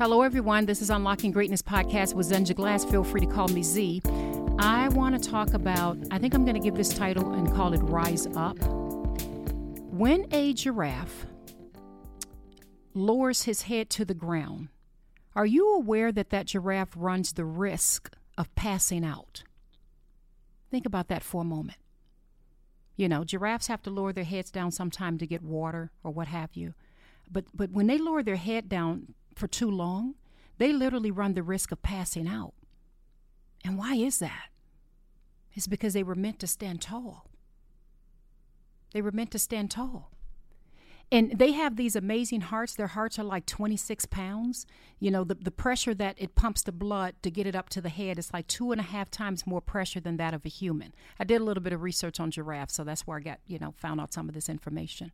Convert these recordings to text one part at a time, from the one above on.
Hello, everyone. This is Unlocking Greatness Podcast with Zenja Glass. Feel free to call me Z. I want to talk about, I think I'm going to give this title and call it Rise Up. When a giraffe lowers his head to the ground, are you aware that that giraffe runs the risk of passing out? Think about that for a moment. You know, giraffes have to lower their heads down sometime to get water or what have you. But but when they lower their head down for too long, they literally run the risk of passing out. And why is that? It's because they were meant to stand tall. They were meant to stand tall. And they have these amazing hearts. Their hearts are like 26 pounds. You know, the, the pressure that it pumps the blood to get it up to the head is like two and a half times more pressure than that of a human. I did a little bit of research on giraffes, so that's where I got, you know, found out some of this information.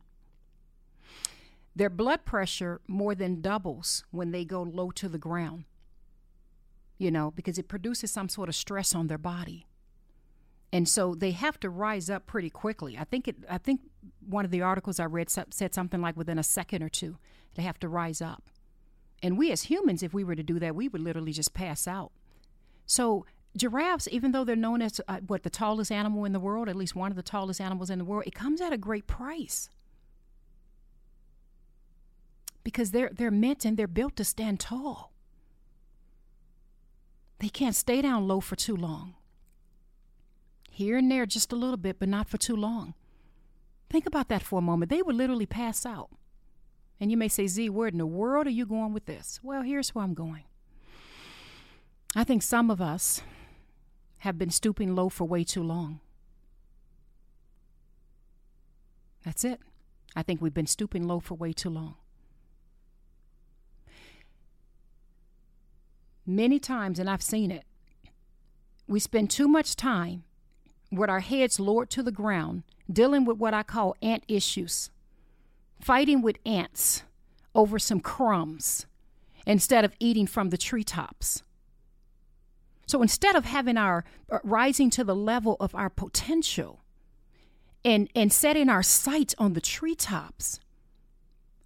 Their blood pressure more than doubles when they go low to the ground, you know, because it produces some sort of stress on their body. And so they have to rise up pretty quickly. I think it. I think one of the articles I read said something like within a second or two, they have to rise up. And we as humans, if we were to do that, we would literally just pass out. So giraffes, even though they're known as uh, what the tallest animal in the world, at least one of the tallest animals in the world, it comes at a great price because they're they're meant and they're built to stand tall. They can't stay down low for too long. Here and there just a little bit, but not for too long. Think about that for a moment. They would literally pass out. And you may say, Z, where in the world are you going with this? Well, here's where I'm going. I think some of us have been stooping low for way too long. That's it. I think we've been stooping low for way too long. Many times, and I've seen it, we spend too much time with our heads lowered to the ground, dealing with what I call ant issues, fighting with ants over some crumbs instead of eating from the treetops. So instead of having our uh, rising to the level of our potential and, and setting our sights on the treetops,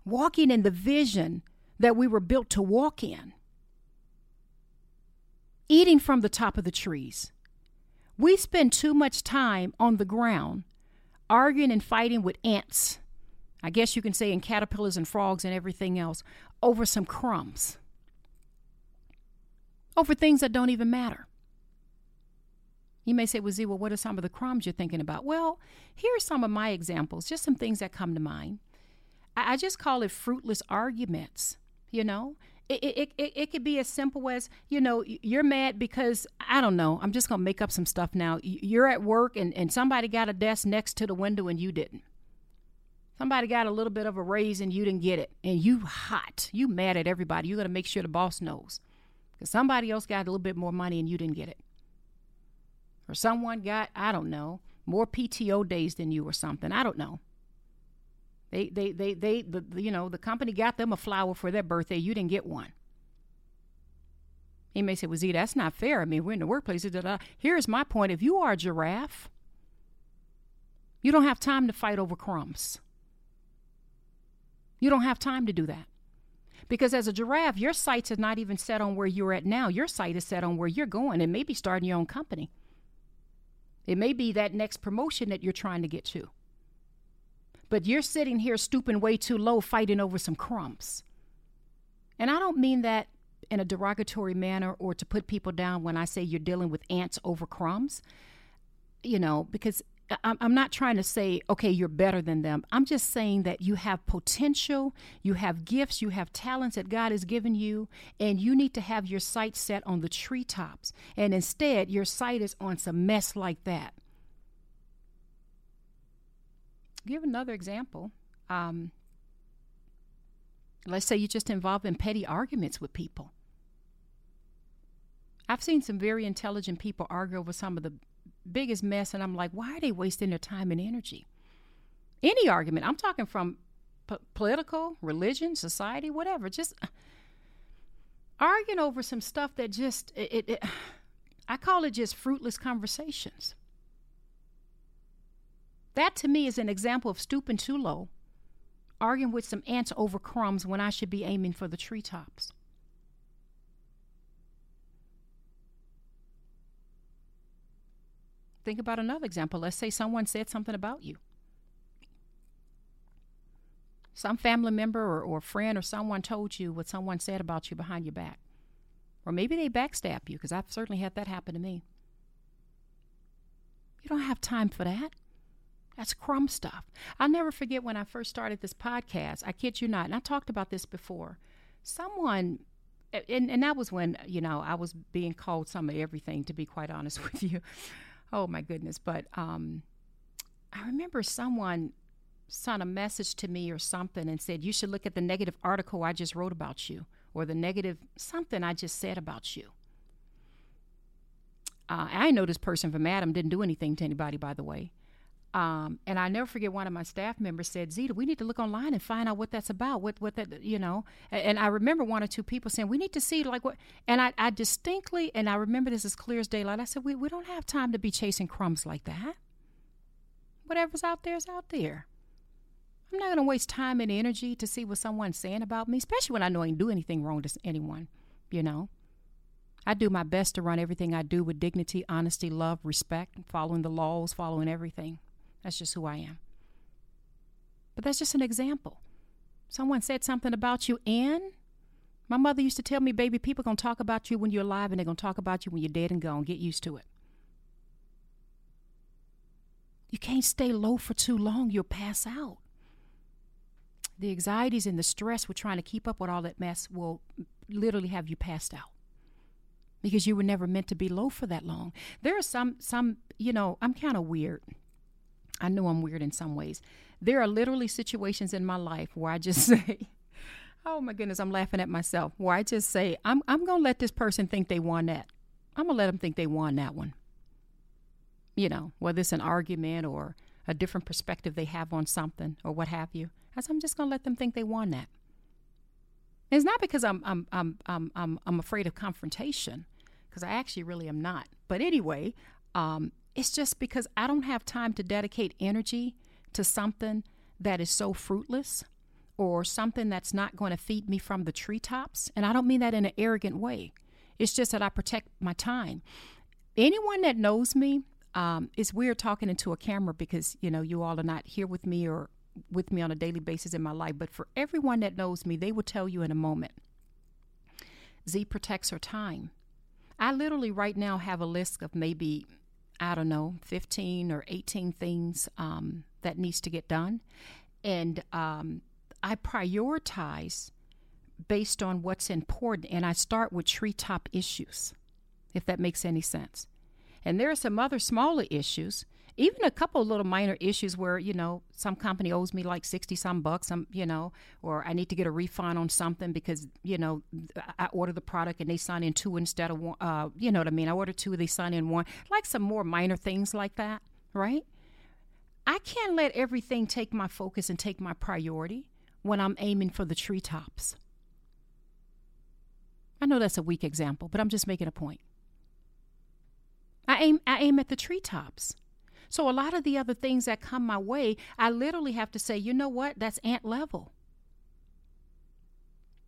walking in the vision that we were built to walk in, eating from the top of the trees. We spend too much time on the ground arguing and fighting with ants. I guess you can say in caterpillars and frogs and everything else over some crumbs. Over things that don't even matter. You may say, well, Z, well, what are some of the crumbs you're thinking about? Well, here are some of my examples, just some things that come to mind. I, I just call it fruitless arguments. You know, it, it, it, could be as simple as, you know, you're mad because, I don't know, I'm just to make up some stuff now. You're at work and, and somebody got a desk next to the window and you didn't. Somebody got a little bit of a raise and you didn't get it. And you hot. You mad at everybody. You're going to make sure the boss knows. Because somebody else got a little bit more money and you didn't get it. Or someone got, I don't know, more PTO days than you or something. I don't know. They, they, they, they, the, you know, the company got them a flower for their birthday. You didn't get one. He may say, well, Z, that's not fair. I mean, we're in the workplace. Here's my point. If you are a giraffe, you don't have time to fight over crumbs. You don't have time to do that. Because as a giraffe, your sights is not even set on where you're at now. Your sight is set on where you're going and maybe starting your own company. It may be that next promotion that you're trying to get to. But you're sitting here stooping way too low, fighting over some crumbs. And I don't mean that in a derogatory manner or to put people down when I say you're dealing with ants over crumbs, you know, because I'm not trying to say, okay, you're better than them. I'm just saying that you have potential, you have gifts, you have talents that God has given you, and you need to have your sight set on the treetops. And instead, your sight is on some mess like that give another example. Um, let's say you're just involved in petty arguments with people. I've seen some very intelligent people argue over some of the biggest mess, and I'm like, why are they wasting their time and energy? Any argument, I'm talking from p- political, religion, society, whatever, just arguing over some stuff that just, it, it, it I call it just fruitless conversations. That to me is an example of stooping too low, arguing with some ants over crumbs when I should be aiming for the treetops. Think about another example. Let's say someone said something about you. Some family member or, or friend or someone told you what someone said about you behind your back. Or maybe they backstab you, because I've certainly had that happen to me. You don't have time for that. That's crumb stuff. I'll never forget when I first started this podcast. I kid you not, and I talked about this before. Someone, and, and that was when, you know, I was being called some of everything, to be quite honest with you. Oh, my goodness. But um, I remember someone sent a message to me or something and said, You should look at the negative article I just wrote about you or the negative something I just said about you. Uh, I know this person from Adam didn't do anything to anybody, by the way. Um, and I never forget one of my staff members said, Zita, we need to look online and find out what that's about. What, what that, you know, and, and I remember one or two people saying, we need to see like what, and I, I distinctly, and I remember this as clear as daylight. I said, we, we don't have time to be chasing crumbs like that. Whatever's out there is out there. I'm not going to waste time and energy to see what someone's saying about me, especially when I know I didn't do anything wrong to anyone, you know. I do my best to run everything I do with dignity, honesty, love, respect, following the laws, following everything. That's just who I am. But that's just an example. Someone said something about you, and my mother used to tell me, baby, people going to talk about you when you're alive, and they're going to talk about you when you're dead and gone. Get used to it. You can't stay low for too long, you'll pass out the anxieties and the stress with trying to keep up with all that mess will literally have you passed out because you were never meant to be low for that long. There are some some you know I'm kind of weird. I know I'm weird in some ways. There are literally situations in my life where I just say, "Oh my goodness, I'm laughing at myself." Where I just say, "I'm I'm gonna let this person think they won that. I'm gonna let them think they won that one." You know, whether it's an argument or a different perspective they have on something or what have you. I said, I'm just going to let them think they won that. it's not because I'm, I'm, I'm, I'm, I'm, I'm afraid of confrontation, because I actually really am not. But anyway, um, it's just because I don't have time to dedicate energy to something that is so fruitless or something that's not going to feed me from the treetops. And I don't mean that in an arrogant way. It's just that I protect my time. Anyone that knows me, um, it's weird talking into a camera because you know you all are not here with me or with me on a daily basis in my life, but for everyone that knows me, they will tell you in a moment. Z protects her time. I literally right now have a list of maybe, I don't know, 15 or 18 things um, that needs to get done. And um, I prioritize based on what's important. And I start with treetop issues, if that makes any sense. And there are some other smaller issues even a couple little minor issues where you know some company owes me like 60 some bucks some you know or i need to get a refund on something because you know i order the product and they sign in two instead of one uh, you know what i mean? I order two they sign in one like some more minor things like that right? I can't let everything take my focus and take my priority when i'm aiming for the treetops. I know that's a weak example but i'm just making a point. I aim I aim at the treetops. So a lot of the other things that come my way, I literally have to say, you know what? That's ant level.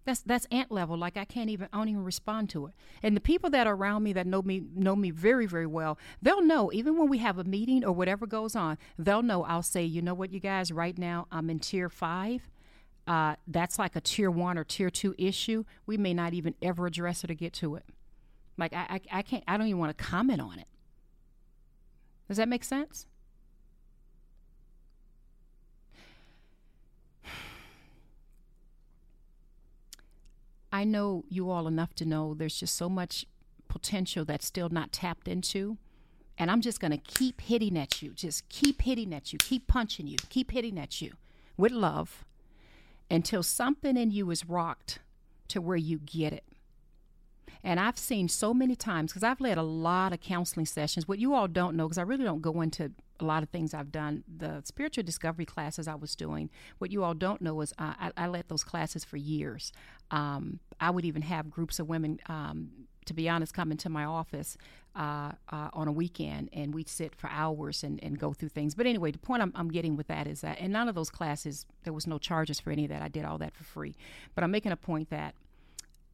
That's that's ant level. Like I can't even I don't even respond to it. And the people that are around me that know me know me very very well, they'll know even when we have a meeting or whatever goes on, they'll know. I'll say, you know what, you guys, right now I'm in tier five. Uh, that's like a tier one or tier two issue. We may not even ever address it or get to it. Like I I, I can't I don't even want to comment on it. Does that make sense? I know you all enough to know there's just so much potential that's still not tapped into. And I'm just going to keep hitting at you, just keep hitting at you, keep punching you, keep hitting at you with love until something in you is rocked to where you get it. And I've seen so many times, because I've led a lot of counseling sessions. What you all don't know, because I really don't go into a lot of things I've done, the spiritual discovery classes I was doing, what you all don't know is uh, I, I led those classes for years. Um, I would even have groups of women, um, to be honest, come into my office uh, uh, on a weekend and we'd sit for hours and, and go through things. But anyway, the point I'm, I'm getting with that is that in none of those classes, there was no charges for any of that. I did all that for free. But I'm making a point that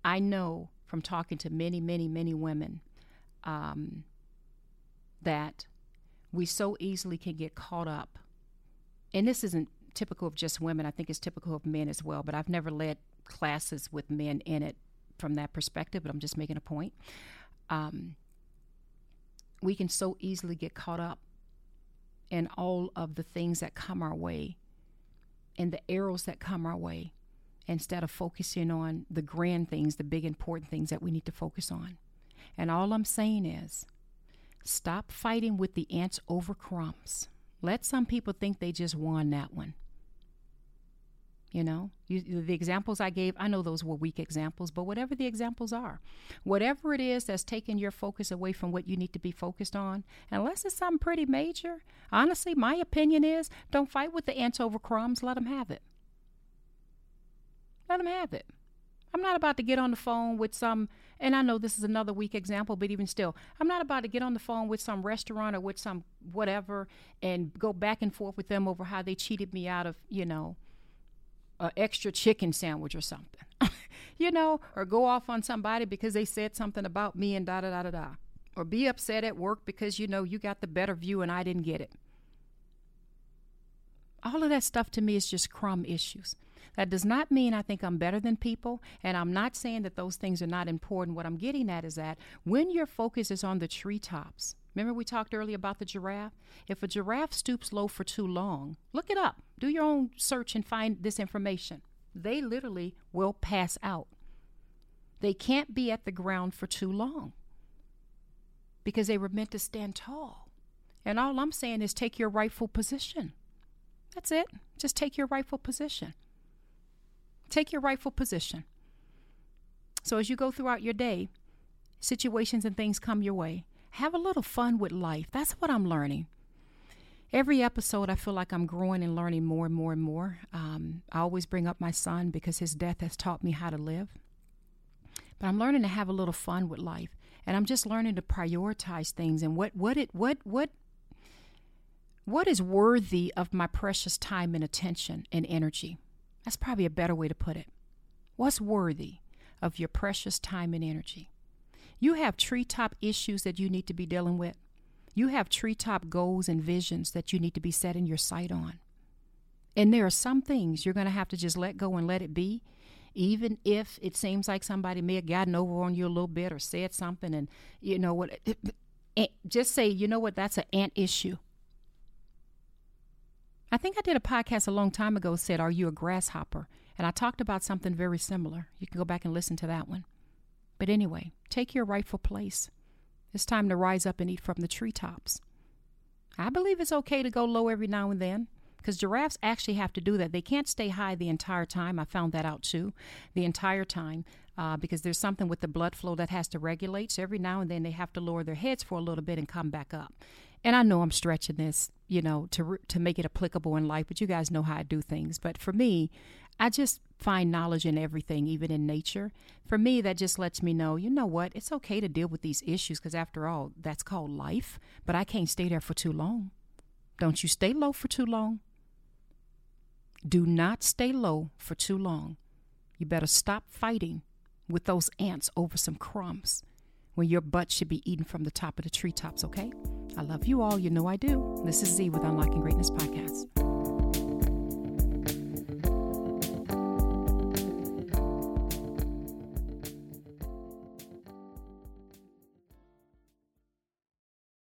I know from talking to many, many, many women um, that we so easily can get caught up. And this isn't typical of just women, I think it's typical of men as well, but I've never led classes with men in it from that perspective, but I'm just making a point. Um, we can so easily get caught up in all of the things that come our way and the arrows that come our way instead of focusing on the grand things, the big important things that we need to focus on. And all I'm saying is stop fighting with the ants over crumbs. Let some people think they just won that one. You know, you, the examples I gave, I know those were weak examples, but whatever the examples are, whatever it is that's taking your focus away from what you need to be focused on, unless it's something pretty major, honestly, my opinion is don't fight with the ants over crumbs, let them have it. Let them have it. I'm not about to get on the phone with some, and I know this is another weak example, but even still, I'm not about to get on the phone with some restaurant or with some whatever and go back and forth with them over how they cheated me out of, you know, an extra chicken sandwich or something, you know, or go off on somebody because they said something about me and da da da da da, or be upset at work because you know you got the better view and I didn't get it. All of that stuff to me is just crumb issues. That does not mean I think I'm better than people, and I'm not saying that those things are not important. What I'm getting at is that when your focus is on the treetops, Remember, we talked earlier about the giraffe? If a giraffe stoops low for too long, look it up. Do your own search and find this information. They literally will pass out. They can't be at the ground for too long because they were meant to stand tall. And all I'm saying is take your rightful position. That's it. Just take your rightful position. Take your rightful position. So as you go throughout your day, situations and things come your way have a little fun with life. That's what I'm learning. Every episode, I feel like I'm growing and learning more and more and more. Um, I always bring up my son because his death has taught me how to live. But I'm learning to have a little fun with life, and I'm just learning to prioritize things and what what it what what what is worthy of my precious time and attention and energy. That's probably a better way to put it. What's worthy of your precious time and energy? You have treetop issues that you need to be dealing with. You have treetop goals and visions that you need to be setting your sight on. And there are some things you're going to have to just let go and let it be, even if it seems like somebody may have gotten over on you a little bit or said something. And you know what? Just say, you know what? That's an ant issue. I think I did a podcast a long time ago said, Are you a grasshopper? And I talked about something very similar. You can go back and listen to that one. But anyway, take your rightful place. It's time to rise up and eat from the treetops. I believe it's okay to go low every now and then because giraffes actually have to do that. They can't stay high the entire time. I found that out too, the entire time, uh, because there's something with the blood flow that has to regulate. So every now and then they have to lower their heads for a little bit and come back up. And I know I'm stretching this, you know, to to make it applicable in life, but you guys know how I do things. But for me, I just find knowledge in everything, even in nature. For me, that just lets me know, you know what, it's okay to deal with these issues because, after all, that's called life, but I can't stay there for too long. Don't you stay low for too long. Do not stay low for too long. You better stop fighting with those ants over some crumbs when your butt should be eaten from the top of the treetops, okay? I love you all. You know I do. This is Z with Unlocking Greatness Podcast.